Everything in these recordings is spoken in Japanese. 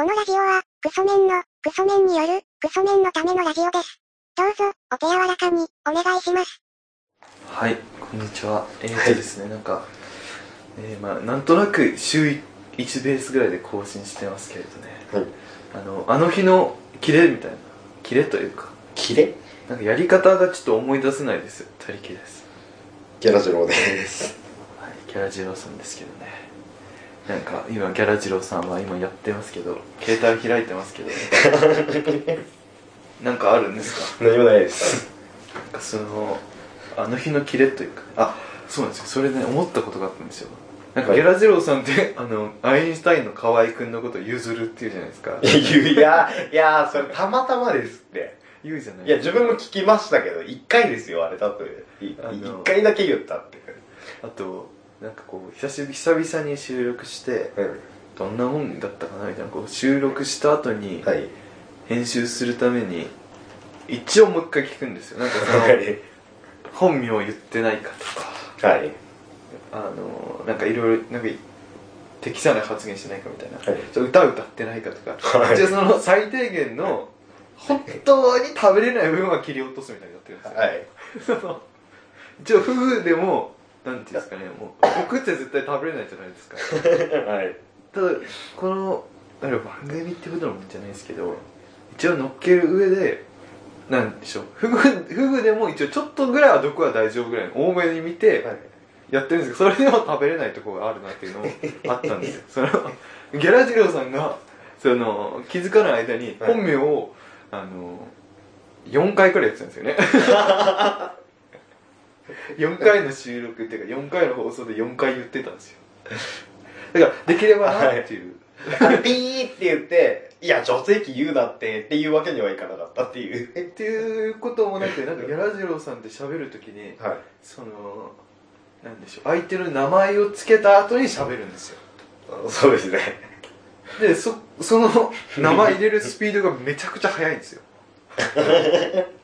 このラジオは、クソメンの、クソメンによる、クソメンのためのラジオです。どうぞ、お手柔らかに、お願いします。はい、こんにちは。えーとですね、なんか、えー、まあ、なんとなく週1ベースぐらいで更新してますけれどね、はい。あの、あの日のキレみたいな、キレというか、キレ？なんかやり方がちょっと思い出せないですよ、他力です。ギャラジローです。はい、ギャラジローさんですけどね。なんか、今、ギャラジローさんは今やってますけど、携帯開いてますけど、なんかあるんですか？何もないです。なんかそのあの日のキレというかあそうなんですよそれね思ったことがあったんですよなんかはいゲラジローさんって、あのアインシュタインの河合くんのことを譲るっていうじゃないですかいや、いや、それたまたまですって。言うじゃないいや、自分も聞きましたけど、一回ですよ、あれだと。一回だけ言ったって。あとなんかこう久し久々に収録してうん。どんなもんだったかなみたいなこう収録した後にはい。編集するために一応もう一回聞くんですよなんかそのはい。本名言ってないかとかはい。あのなんかいろいろなんか適さない発言してないかみたいな、はいちょ歌歌ってないかとか、はいじゃあその最低限の本当に食べれない部分は切り落とすみたいになってるんですよ、はい。その一応フグでもなんていうんですかねもう僕って絶対食べれないじゃないですか。はい。ただこのあれ番組ってことなんじゃないですけど一応乗っける上でなんでしょう。フグフグでも一応ちょっとぐらいは毒は大丈夫ぐらいの多めに見て、はい。やってるんですけどそれでも食べれないところがあるなっていうのも あったんですよ。そのギャラジローさんがその気づかない間にはい。本名を、あの4回くらいやってたんですよね 4回の収録っていうか4回の放送で4回言ってたんですよだからできればなっていう、あれピーって言って、いや、女性器言うなって、っていうわけにはいかなかったっていう。っていうこともなくなんかギャラジローさんって喋るときにはい。そのなんでしょう相手の名前を付けた後に喋るんですよそうですね。でそその名前入れるスピードがめちゃくちゃ速いんですよ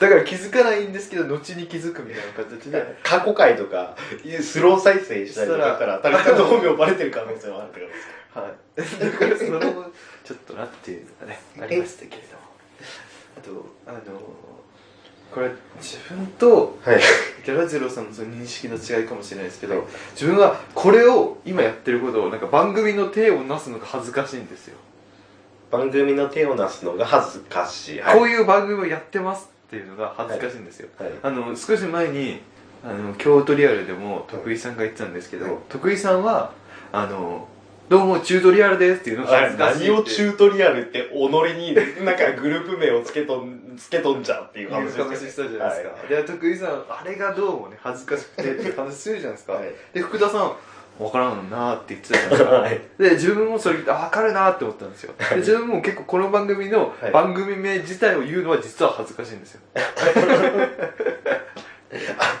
だから気づかないんですけど後に気づくみたいな形で 過去回とか、スロー再生したりとかしたら、タレさんの本名バレてる可能性はあるか？ら。はいだからそれもちょっとなっていうのがねありましたけれどもあとあのこれ自分とはい。ギャラゼロさんのその認識の違いかもしれないですけど自分はこれを今やってることをなんか番組の手をなすのが恥ずかしいんですよ番組の手をなすのが恥ずかしい。こういう番組をやってますっていうのが恥ずかしいんですよ、はい。あの少し前にあの京都リアルでも徳井さんが言ってたんですけど、はい。徳井さんはあのどうもチュートリアルですっていうのが恥ずかしい何をチュートリアルって己になんかグループ名をつけとん つけとんじゃっていう話したじゃないですか、で徳井さんあれがどうもね恥ずかしくてって話するじゃないですか、はい。で福田さん分からんなーって言ってたじゃないですか、はい。で自分もそれ聞いてあ分かるなーって思ったんですよ。で自分も結構この番組のはい。番組名自体を言うのは実は恥ずかしいんですよ。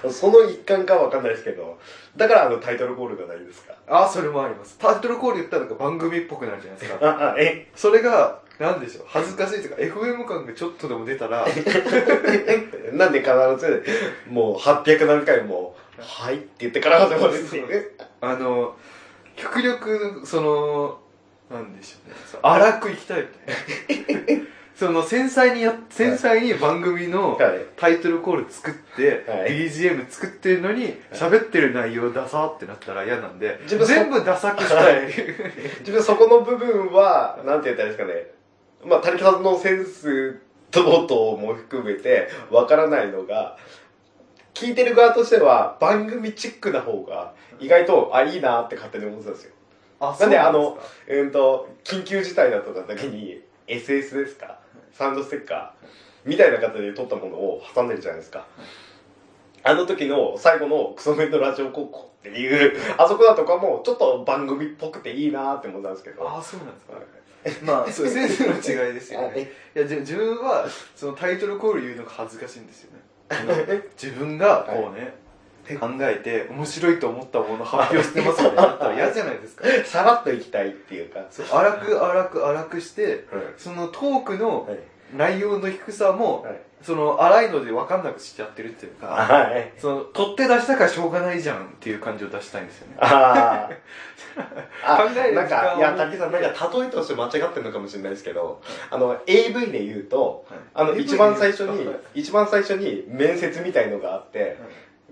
あその一環かわかんないですけどだからあのタイトルコールがないんですか？ああそれもあります。タイトルコール言ったらなんか番組っぽくなるじゃないですか。ああえ？それがなんでしょう？恥ずかしいというか FM 感がちょっとでも出たら。なんで必ずもう800何回も「はい」って言ってから始まるあの極力そのなんでしょうね。荒くいきたいみたいな。その繊細にや繊細に番組のはい。タイトルコール作って、はい。BGM 作ってるのに喋ってる内容ダサってなったら嫌なんで自分そ全部ダサくしたい、自分そこの部分はなんて言ったらいいですかね。まあ谷さんのセンス等々も含めてわからないのが聞いてる側としては番組チックな方が意外とあいいなって勝手に思ってたんですよ。あなんであのそうんと緊急事態だとかだけに SS ですか？サウンドステッカーみたいな形で撮ったものを挟んでるじゃないですか。あの時の最後のクソメンのラジオ高校っていうあそこだとかもちょっと番組っぽくていいなって思ったんですけど。あそうなんですか？まあそうセンスの違いですよね。い。やじ自分はそのタイトルコール言うのが恥ずかしいんですよね 自分がこうね、考えて面白いと思ったもの発表してますみたいになったら 嫌じゃないですか。さらっといきたいっていうか、そう荒く荒く荒くしてうんそのトークのはい。内容の低さも、はいその荒いので分かんなくしちゃってるっていうか、はい。その取って出したからしょうがないじゃんっていう感じを出したいんですよね。あ あ。考えるなんか、いや、滝さん、なんか、例えとして間違ってるのかもしれないですけど、あの、AV で言うと、あの、一番最初にはい、一番最初に面接みたいのがあって、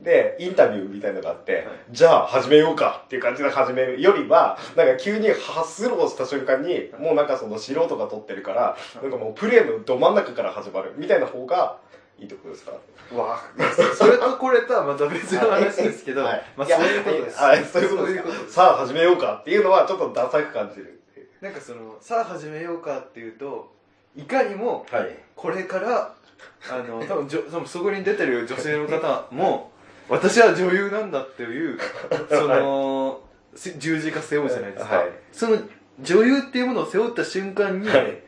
で、インタビューみたいのがあって、い。じゃあ始めようかっていう感じで始めるよりは、なんか急に発スローした瞬間に、もうなんかその素人が撮ってるから、なんかもうプレーのど真ん中から始まるみたいな方がいいってことですか？わあそれとこれとはまた別の話ですけど、はい。まあそういうことです。はい、そういうことです。さあ始めようかっていうのはちょっとダサく感じる。なんかそのさあ始めようかっていうといかにもはい。これからあの多分じょそのそこに出てる女性の方も私は女優なんだっていう その、せ十字架背負うじゃないですか、はい。その女優っていうものを背負った瞬間に、はい。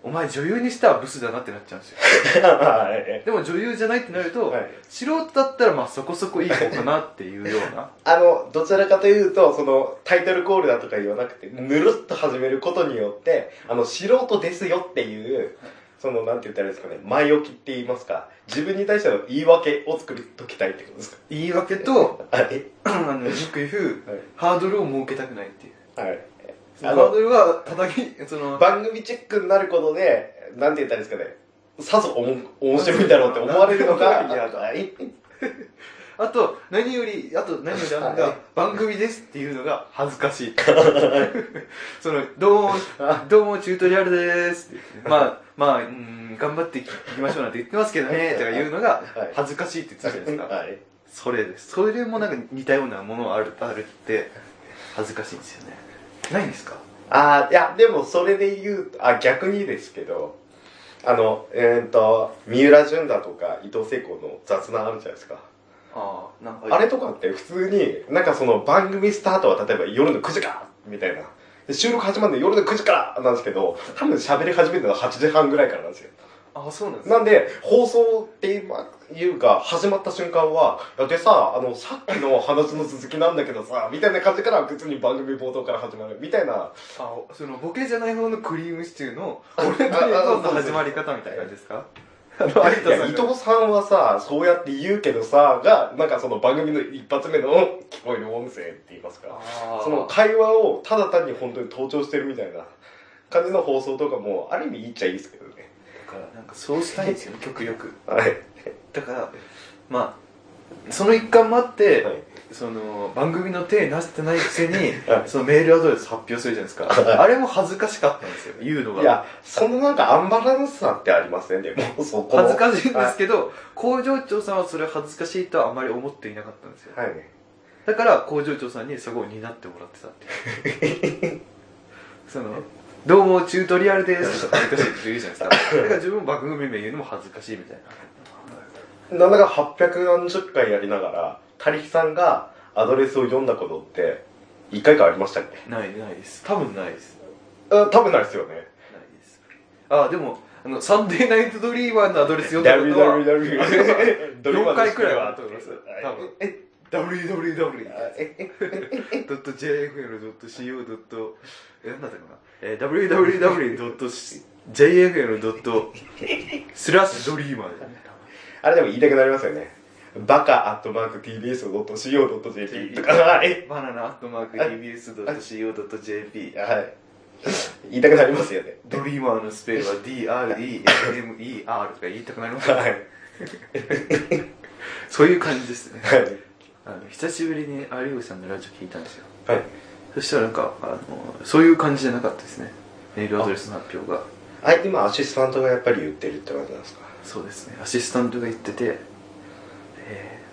お前女優にしてはブスだなってなっちゃうんですよ。はい。でも女優じゃないってなると、はい。素人だったらまあそこそこいい子かなっていうような。あの、どちらかというと、その、タイトルコールだとか言わなくて、ぬるっと始めることによって、あの、素人ですよっていう、その、なんて言ったらいいですかね、前置きって言いますか、自分に対しての言い訳を作りときたいってことですか？言い訳とはい。あのよく言うはいハードルを設けたくないっていうはい。ハーあのドルは叩きその番組チェックになることで、なんて言ったらいいですかね、さぞおも面白いんだろうって思われるのが嫌だ。はい。あと何よりあと何よりあるのが、はい番組ですっていうのが恥ずかしい。そのどうも どうもチュートリアルですまあまあうん頑張っていきましょうなんて言ってますけどねとか言うのがはい。恥ずかしいって言ってたじゃないですか、はい。それです。それもなんか似たようなものあるあるって恥ずかしいんですよね。ないんですか？ああ、いや、でもそれで言うと、あ、逆にですけど、あの、えっ、と、三浦淳だとか伊藤聖子の雑談あるじゃないですか。ああなんかあれとかって普通に、なんかその番組スタートは例えば夜の9時からみたいな。で収録始まるの夜の9時からなんですけど、多分喋り始めたのは8時半ぐらいからなんですよ。あそうなんですなんで、放送っていうか、始まった瞬間は、でさ、あの、さっきの話の続きなんだけどさ、みたいな感じから、別に番組冒頭から始まる、みたいな。あそのボケじゃない方のクリームシチューの俺の始まり方みたいな感じですか？あの有田さんが伊藤さんはさ、そうやって言うけどさ、が、なんかその番組の一発目の聞こえる音声って言いますか。その会話をただ単に本当に盗聴してるみたいな感じの放送とかも、ある意味いいっちゃいいですけどね。だからなんかそうしたいんですよね極力はい。だからまあその一環もあって、はいその番組の手なしてないくせに、はい。そのメールアドレス発表するじゃないですか、はい。あれも恥ずかしかったんですよ言うのがいや、そのなんかアンバランスさってありませんでも、そこの。恥ずかしいんですけど工場長さんはそれ恥ずかしいとはあまり思っていなかったんですよ。はい。だから工場長さんにそこを担ってもらってたっていう。その「どうもチュートリアルです」恥ずかしいって言うじゃないですか。だから自分も番組名言うのも恥ずかしいみたいな。なんだか800何十回やりながら、他力さんがアドレスを読んだことって、一回かありましたっけ？ないないです。多分ないです。あ多分ないですよね。ないです。あでもあのサンデーナイトドリーマーのアドレス読んだことは www 4 回くらいはあると思います。は。い多分。え www あえなんだったかな？えー www.jfl. スラッシュドリーマー。だよねあれでも言いたくなりますよね。バカアットマーク TBS.CO.jp とか、はい。バナナアットマーク TBS.co.jp はい。言いたくなりますよね。ドリーマーのスペルは DREMER とか言いたくなりますはい。そういう感じですねはい。あの久しぶりに有吉さんのラジオ聞いたんですよはい。そしたらなんかあのそういう感じじゃなかったですねメールアドレスの発表があ、今アシスタントがやっぱり言ってるってことなんですか？そうですねアシスタントが言ってて、えー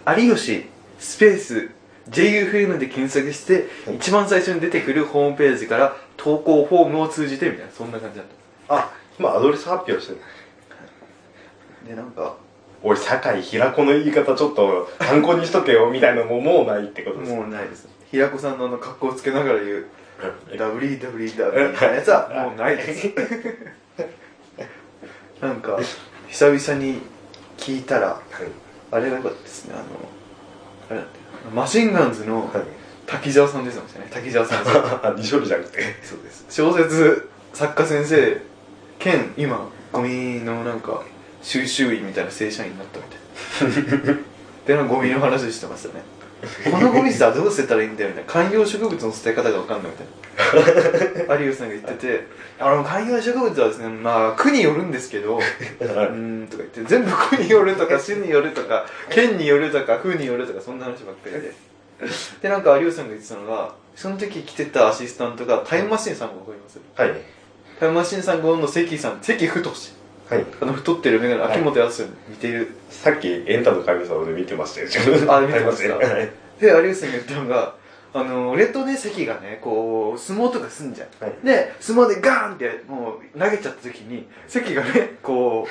有吉スペース JFN で検索して、はい。一番最初に出てくるホームページから投稿フォームを通じてみたいなそんな感じだった。あ、今アドレス発表してる。でなんか俺、酒井平子の言い方ちょっと参考にしとけよみたいなのももうないってことですか？もうないです。平子さんのあの格好をつけながら言ううん WWW みたいなやつはもうないです。なんか久々に聞いたらあれが良かったですねあのあれだってマシンガンズのはい。滝沢さんですよね。滝沢さん あ、西堀じゃなくて。そうです。小説作家先生兼今ゴミのなんか収集員みたいな正社員になったみたいな。でなんかゴミの話してましたねこのゴミさどう捨てたらいいんだよみたいな。観葉植物の捨て方が分かんないみたいな。有吉さんが言っててあの観葉植物はですねまあ区によるんですけどうーんとか言って全部区によるとか 市によるとか県によるとか府によるとかそんな話ばっかりで。でなんか有吉さんが言ってたのがその時来てたアシスタントがタイムマシーンさんがわかりますはい。タイムマシーン3号の関さん関太志はい。あの太ってる眼鏡秋元康に似てる、さっきエンタの神様で見てましたよ。自 分あ見てました。はい。で有吉さんが言ったのがあの俺とね関がねこう相撲とかすんじゃん、はい。で相撲でガーンってもう投げちゃった時に関がねこう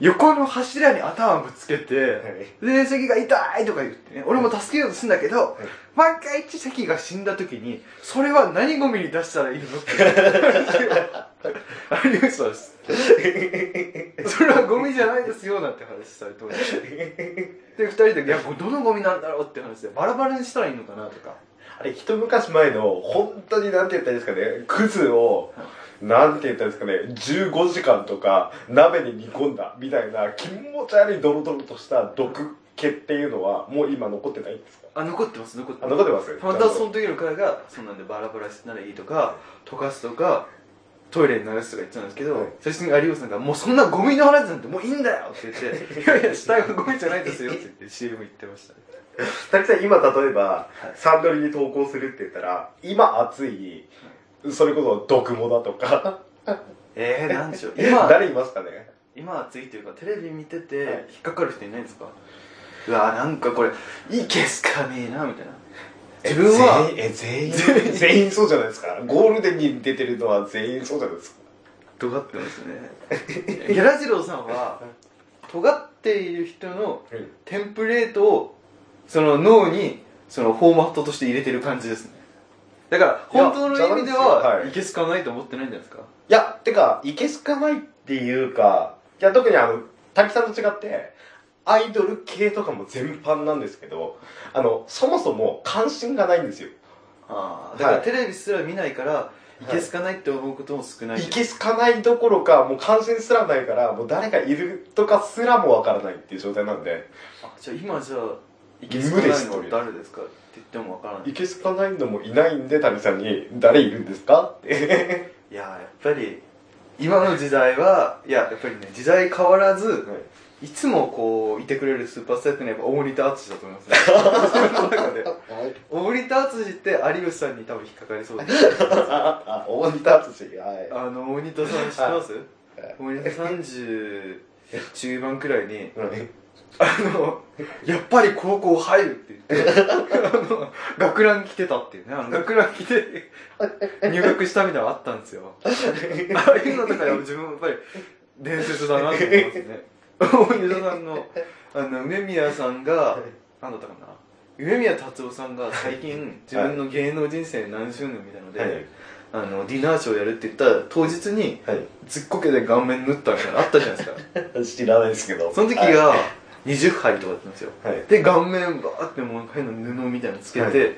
横の柱に頭ぶつけて、で関が痛いとか言ってね俺も助けようとするんだけど、万が一関が死んだ時にそれは何ゴミに出したらいいのって。有吉さんです。それはゴミじゃないですよなんて話されておりました。で二人で「いやどのゴミなんだろう?」って話でバラバラにしたらいいのかなとか。あれ一昔前の本当になんて言ったらいいですかねクズをなんて言ったらいいですかね15時間とか鍋に煮込んだみたいな気持ち悪いドロドロとした毒気っていうのはもう今残ってないんですか？あ残ってます残ってあます。残ってます？たまたまその時の彼がそんなんでバラバラしたらいいとか溶かすとかトイレに流すとか言ってたんですけど、はい。最初に有吉さんが「もうそんなゴミの話なんてもういいんだよ!」って言って「いやいや死体はゴミじゃないですよ」って言って CM 言ってました。ね滝さん今例えば、はい。サンドリに投稿するって言ったら今熱いそれこそ毒モだとか。えー、なんでしょう。今誰いますかね？今暑いっていうかテレビ見ててはい。引っかかる人いないんですか？うわなんかこれいけすかねえなみたいな。自分はえ全員え全員？全員。そうじゃないですか。ゴールデンに出てるのは全員そうじゃないですか。尖ってますね。ギャラジローさんは尖っている人のテンプレートをその脳にそのフォーマットとして入れてる感じですねだから本当の意味でははい。いけすかないと思ってないんじゃないですか？いやてかいけすかないっていうかいや特にあの滝さんと違ってアイドル系とかも全般なんですけどあのそもそも関心がないんですよ。ああだからはい。テレビすら見ないからいけすかないって思うことも少ない。いけすかないどころかもう関心すらないからもう誰かいるとかすらもわからないっていう状態なんで。あじゃあ今じゃあいけすかないの無ですと誰ですか？言ってもわからない。いけすかないのもいないんで谷さんに「誰いるんですか?」っていややっぱり今の時代はいややっぱりね時代変わらずい。つもこういてくれるスーパースターってやっぱ大仁田淳だと思います。ね 大仁田淳って有吉さんに多分引っかかりそうです。大仁田淳はい。あの大仁田さん知ってます？はい。大仁田30中盤くらいにはいあのやっぱり高校入るって言ってあの 学ラン着てたっていうねあの学ラン着て入学したみたいなのあったんですよ。ああいうのとかでも自分もやっぱり伝説だなと思いますね。大仁田さんの あの梅宮さんが何だったかな。梅宮達夫さんが最近自分の芸能人生何周年みたいので、はい。あのディナーショーやるって言った当日にはい。ずっこけで顔面縫ったみたいなのあったじゃないですか。知らないですけど。その時が20針とかだったんですよ。はい。で顔面バーってもう変な布みたいなのつけて、はい。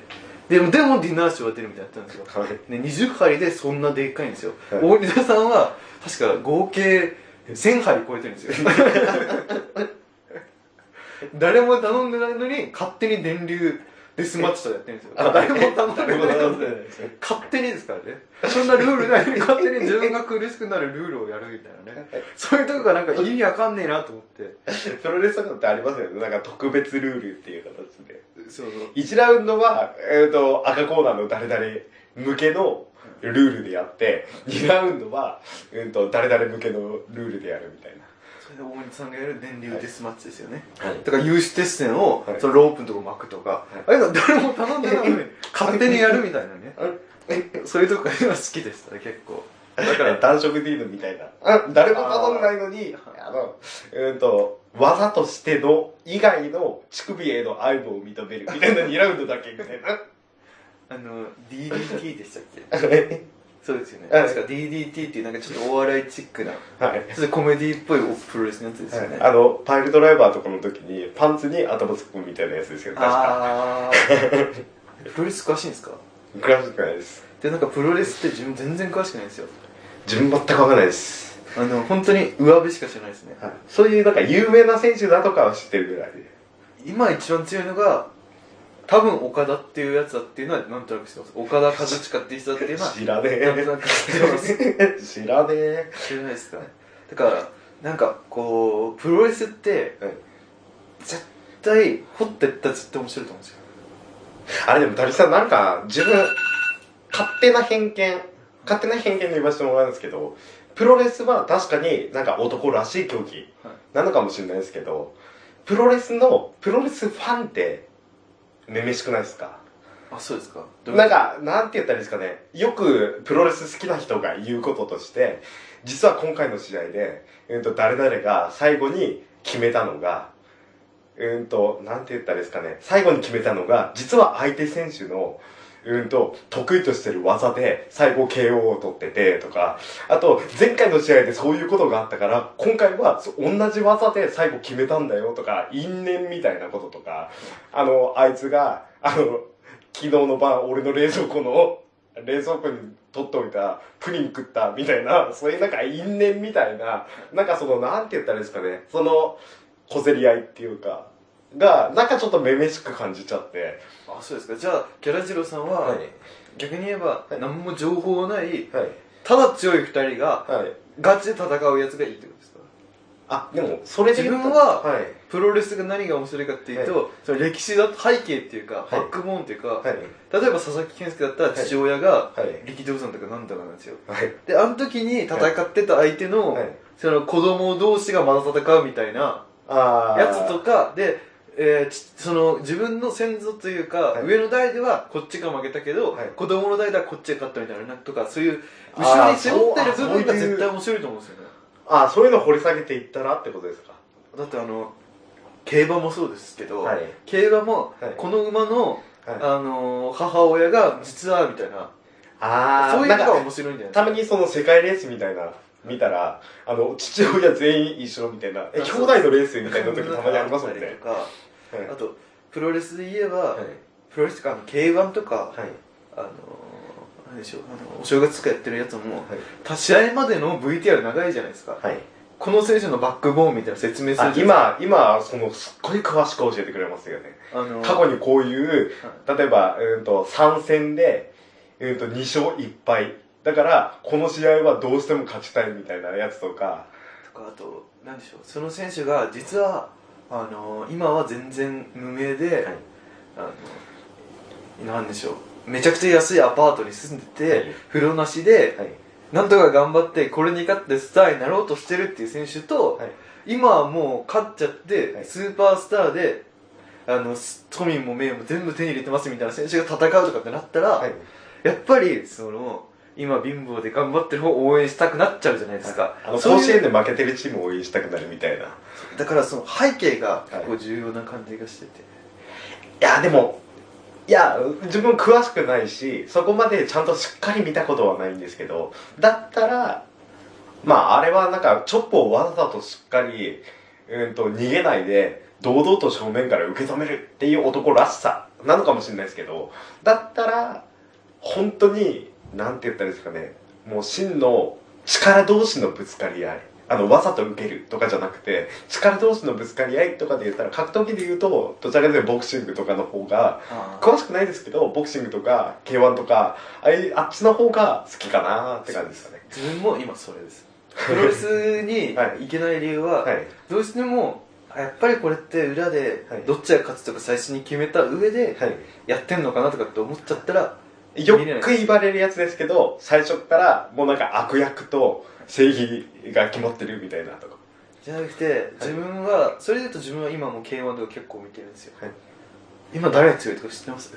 でもでもディナーショーは出るみたいなのやったんですよ。はい。で20針でそんなでっかいんですよ、はい。大仁田さんは確か合計1000針超えてるんですよ。誰も頼んでないのに勝手に電流デスマッチとかやってるんですよ。誰も頼んでない 勝手にですからね。そんなルールない。の に勝手に自分が苦しくなるルールをやるみたいなね。そういうとこがなんか意味わかんねえなと思って。プロレスとかってありますよね。なんか特別ルールっていう形で。そうそう。1ラウンドは、えー、と赤コーナーの誰々向けのルールでやって2ラウンドは、えー、と誰々向けのルールでやるみたいな。それで大西さんがやる電流デスマッチですよね、はい。だから有刺鉄線を、はい。そのロープのとこ巻くとか、ああいうの誰も頼んでないのに勝手にやるみたいなね。そういうとこが今好きでした？ね結構。だから 男色ディールみたいな。あ誰も頼んないのに。あのうんと技としての以外の乳首への愛護を認める。みたいな2ラウンドだけみたいなあの DDT でしたっけ？そうですよね、はい。確か DDT っていうなんかちょっとお笑いチックなはい。それでコメディっぽいプロレスのやつですよね、あのパイルドライバーとかの時にパンツに頭突っ込むみたいなやつですよ確か。プロレス詳しいんですか？クラシックないです。でなんかプロレスって自分全然詳しくないんですよ。自分全くわかんないです。あの本当に上辺しか知らないですねはい、そういうなんか有名な選手だとかは知ってるぐらいで今一番強いのが多分岡田っていうやつだっていうのはなんとなく知ってます。岡田和親っていう人だっていうのは知らねなんとなく知ってます。え知らねえ。知らないですかだからなんかこうプロレスってはい。絶対掘ってったら絶対面白いと思うんですよ。あれでも谷さんなんか自分勝手な偏見勝手な偏見で言わせてもらうんですけどプロレスは確かになんか男らしい競技はい。なのかもしれないですけどプロレスのプロレスファンってめめしくないですかあそうですかなんか、なんて言ったらいいですかね。よくプロレス好きな人が言うこととして、実は今回の試合で、うんと、誰々が最後に決めたのが、うんと、なんて言ったらいいですかね。最後に決めたのが、実は相手選手の、うんと、得意としてる技で最後 KO を取っててとか、あと、前回の試合でそういうことがあったから、今回は同じ技で最後決めたんだよとか、因縁みたいなこととか、あの、あいつが、あの、昨日の晩俺の冷蔵庫の冷蔵庫に取っておいたプリン食ったみたいなそういうなんか因縁みたいななんかそのなんて言ったらいいですかねその小競り合いっていうかがなんかちょっとめめしく感じちゃって。あそうですか。じゃあギャラジロさんは、はい。逆に言えば、はい。何も情報ないはい。ただ強い二人がはい。ガチで戦うやつがいいってことですか？あでもそれで自分ははい。プロレスが何が面白いかっていうと、その歴史だと背景っていうか、い。バックボーンっていうか、はい。例えば佐々木健介だったら父親がはい。力道山とかなんとかなんですよ。はい。であの時に戦ってた相手の、はい。その子供同士がまた戦うみたいなやつとかで、えーちその自分の先祖というか、はい。上の代ではこっちが負けたけど、はい。子供の代ではこっちが勝ったみたいななんとかそういう後ろに背負ってる部分が絶対面白いと思うんですよね。あそういうの掘り下げていったらってことですか？だってあの競馬もそうですけど、はい。競馬も、はい。この馬の、はい。あのー母親が実はみたいなあそういうのが面白いんじゃないたまにその世界レースみたいな見たらあの父親全員一緒みたいな兄弟のレースみたいな時たまにありますもんねあとプロレスで言えば、はい。プロレスとかあの K1 とか、はい。あのー何でしょうあのお正月とかやってるやつも、はい。他試合までの VTR 長いじゃないですか、はい。この選手のバックボーンみたいな説明する今今そのすっごい詳しく教えてくれますよね。あのー過去にこういう例えば、うん、と3戦で、うん、と2勝1敗。だからこの試合はどうしても勝ちたいみたいなやつとか。とかあと何でしょうその選手が実はあの今は全然無名で、はい。あのなんでしょう。めちゃくちゃ安いアパートに住んでて、はい。風呂なしで、はい。なんとか頑張ってこれに勝ってスターになろうとしてるっていう選手と、はい。今はもう勝っちゃって、はい。スーパースターであのす富も名も全部手に入れてますみたいな選手が戦うとかってなったら、はい。やっぱりその今貧乏で頑張ってる方を応援したくなっちゃうじゃないですか、あの甲子園で負けてるチームを応援したくなるみたいな。いだからその背景がはい。結構重要な感じがしてて、やでもいや自分詳しくないしそこまでちゃんとしっかり見たことはないんですけどだったらまああれはなんかチョップをわざとしっかり、うん、と逃げないで堂々と正面から受け止めるっていう男らしさなのかもしれないですけどだったら本当になんて言ったらいいですかね。もう真の力同士のぶつかり合い。あのわざと受けるとかじゃなくて力同士のぶつかり合いとかで言ったら格闘技で言うとどちらかというとボクシングとかの方があ詳しくないですけどボクシングとか K1 とかああいうあっちの方が好きかなって感じですかね。自分も今それです。プロレスに はい。行けない理由は、はい。どうしてもやっぱりこれって裏ではい。どっちが勝つとか最初に決めた上ではい。やってんのかなとかって思っちゃったらよく言われるやつですけど最初からもうなんか悪役と正義が決まってるみたいなとか。じゃなくて自分はそれで言うと自分は今も K1 とか結構見てるんですよ、はい。今誰が強いとか知ってます？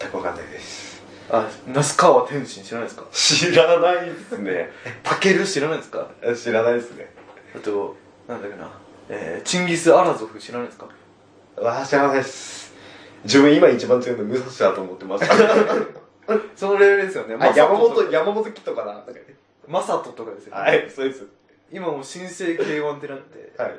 全くわかんないです。あ那須川天心知らないですか？知らないですね。タケル知らないですか？知らないですね。あとなんだっけな。えー、チンギス・アラゾフ知らないですか？わあ知らないです。自分今一番強いの武蔵だと思ってます そのレベルですよね。あ山本山本キットかな。なんかねマサトとかですよね、はいそうです。今もう新生 K1 ってなってはい。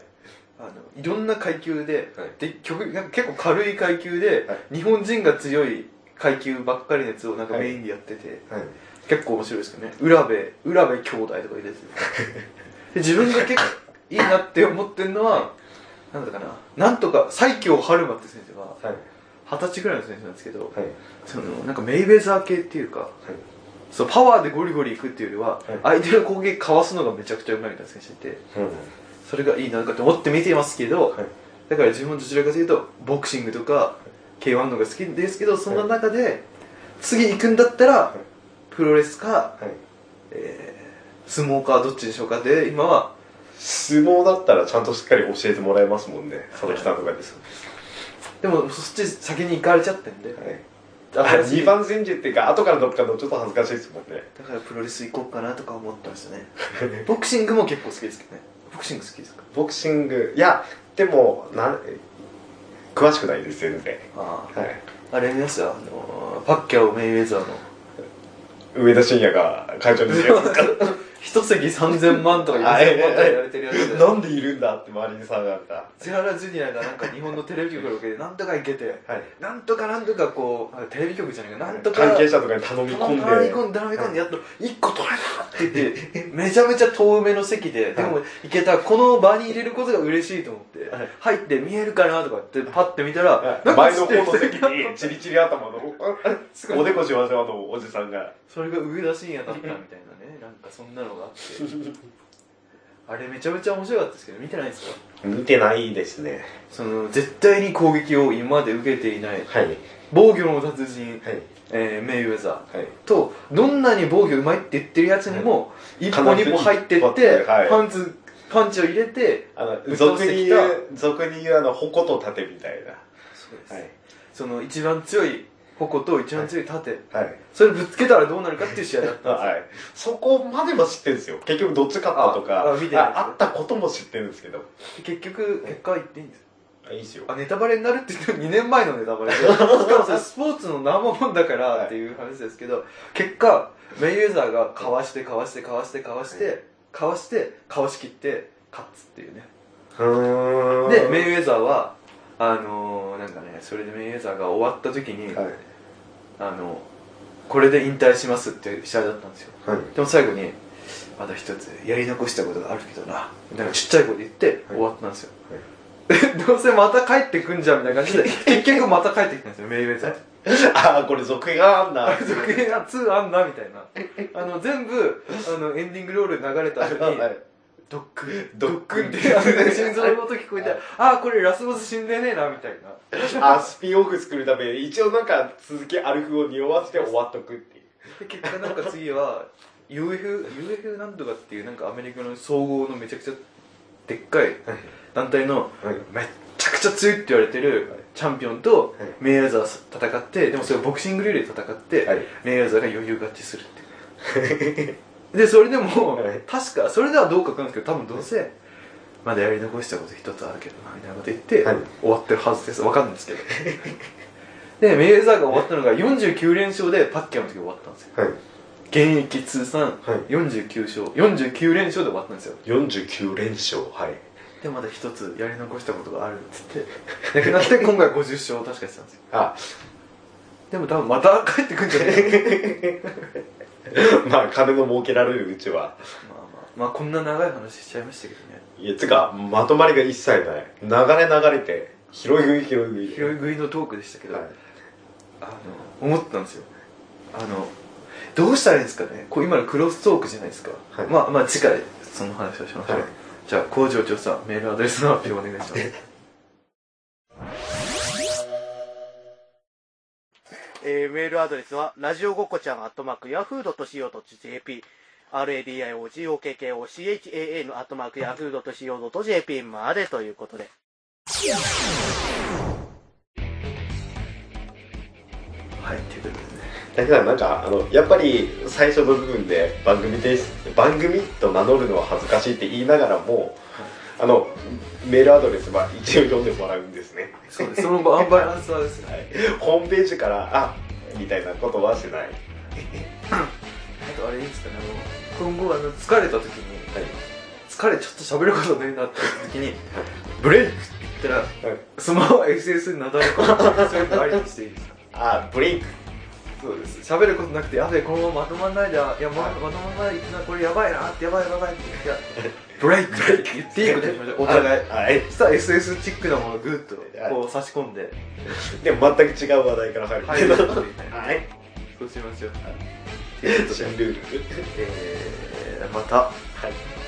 あのいろんな階級で,、はい。で曲結構軽い階級で、は日本人が強い階級ばっかりのやつをなんかはいメインでやってて、はい。結構面白いですけどね。浦部浦部兄弟とか入れてて。で自分が結構いいなって思ってるのは、なんだかな、なんとか、最強春馬って先生は、はい二十歳ぐらいの選手なんですけど、はい。その、なんかメイウェザー系っていうか、そう、パワーでゴリゴリいくっていうよりは、相手の攻撃かわすのがめちゃくちゃうまいみたいな選手いて、うんそれがいいなと思って見てますけど、はい。だから自分はどちらかというと、ボクシングとか、K1 のが好きですけど、その中で、次行くんだったら、プロレスか、はい。えー、相撲かどっちにしようかで、今は、相撲だったらちゃんとしっかり教えてもらえますもんね佐々木さんとかですでもそっち先に行かれちゃってんで、はい。あ新しい二番煎じっていうか後からどっかのちょっと恥ずかしいですもんね。だからプロレス行こうかなとか思ってましたね。ボクシングも結構好きですけどね。ボクシング好きですか？ボクシング。いやでもなん詳しくないです全然。ああ。はい。あれ見ましたあの、パッキャオ・メイウェザーの。上田晋也が会長ですか？一席3000万とか4000万とか言われてるやつで。なんでいるんだって周りに騒がれた千原ジュニアがなんか日本のテレビ局のロケでなんとか行けて、はい。なんとかなんとかこう、あテレビ局じゃないか、なんとか。関係者とかに頼み込んで。頼み込んで、頼み込んで、やっと1個取れたって言って、めちゃめちゃ遠めの席で、でも行けた、この場に入れることが嬉しいと思ってはい、入って見えるかなとかってパッて見たら、前の方の席にチリチリ頭の おでこしわしわのおじさんが。それが上田晋也だったみたいなね、なんかそんなのがあって。あれめちゃめちゃ面白かったですけど、見てないですか？見てないですね。その、絶対に攻撃を今まで受けていない、はい。防御の達人、はい。えーメイウェザー。はい。と、どんなに防御うまいって言ってるやつにも、一歩二歩入ってってパンツ、パンチを入れて、あの俗に言う俗に言うあの矛と盾みたいな。そうです。はい。その一番強い矛と一番強い盾、はい。それぶつけたらどうなるかっていう試合だったんですよ。はい。そこまでは知ってるんですよ。結局どっち勝ったとか。ああ見ああったことも知ってるんですけど。結局、結果は言っていいんですあいいですよ。あ、ネタバレになるって言っても2年前のネタバレで。しかもそれスポーツの生もんだからっていう話ですけど、結果、メイウェザーがかわしてかわしてかわしてかわして、かわして、かわしきって、勝つっていうね。で、メイウェザーは、あのー、なんかね、それでメイウェザーが終わった時に、はいあの、これで引退しますって試合だったんですよ。はいでも最後に、まだ一つやり残したことがあるけどな、みたいなちっちゃい声で言って終わったんですよ。どうせまた帰ってくんじゃんみたいな感じで、結局また帰ってきたんですよ、メイウェザー。ああこれ続編があんな続編が2あんなみたいな。あの、全部、あの、エンディングロール流れた後に、はいドック。ン、ドックンって、心臓の音聞こえて、ああ、これラスボス死んでねえな、みたいな。あスピンオフ作るために一応なんか続きアルフを匂わせて終わっとくっていう。で結果なんか次は UF, UF なんとかっていうなんかアメリカの総合のめちゃくちゃでっかい団体のはい。めっちゃくちゃ強いって言われてるチャンピオンとはい。メイヤーザー戦ってでもそれをボクシングルールで戦って、はい。メイヤーザーが余裕勝ちするって でそれでも、はい。確かそれではどうかわかんないですけど多分どうせまだやり残したこと一つあるけどなみたいなこと言って、はい。終わってるはずです。わかんないですけど。でメイヤーザーが終わったのが49連勝でパッキャオの時終わったんですよ。はい。現役通算はい。49勝、49連勝で終わったんですよ。49連勝はい。でまだ一つやり残したことがあるっつって。なくなって今回50勝を確かしてたんですよ。あ。でも多分また帰ってくんじゃないか まあ金の儲けられるうちは。まあまあまあこんな長い話しちゃいましたけどね。いやつかまとまりが一切ない。流れ流れて拾い食い拾い食い。拾い食いのトークでしたけど、はい。あの思ったんですよ。あのどうしたらいいんですかね。こう今のクロストークじゃないですか、はい。まあまあ次回その話をしましょう、はい。じゃあ工場長さんメールアドレスの発表お願いします えーメールアドレスは、ラジオごこちゃん、アットマーク、ヤフー .co.jp、radiogokochan、アットマーク、ヤフー .co.jp までということで。はいということでねだけどなんかあのやっぱり最初の部分で番組です番組と名乗るのは恥ずかしいって言いながらもあのメールアドレスは一応読んでもらうんですね。そうです。そのアンバランスはですね。ホームページからあみたいなことはしない。あとあれいいですかねあの今後あの疲れた時に、疲れちょっと喋ることねえなって時にブレイクって言ったら、はい。そのまま SS になだれ込むそういうのありにしていいですか？あブレイク。そうです。喋ることなくてやべえこのまままとまんないでいやままとまんないな。これやばいなってやばいやばいってブレイクって言っていいことにしましょう。お互い。はい。そしたら SS チックなものをグッとこう差し込んで。でも全く違う話題から入る。入るってい。うねはい。そうしましょう。新ルールえーまた。はい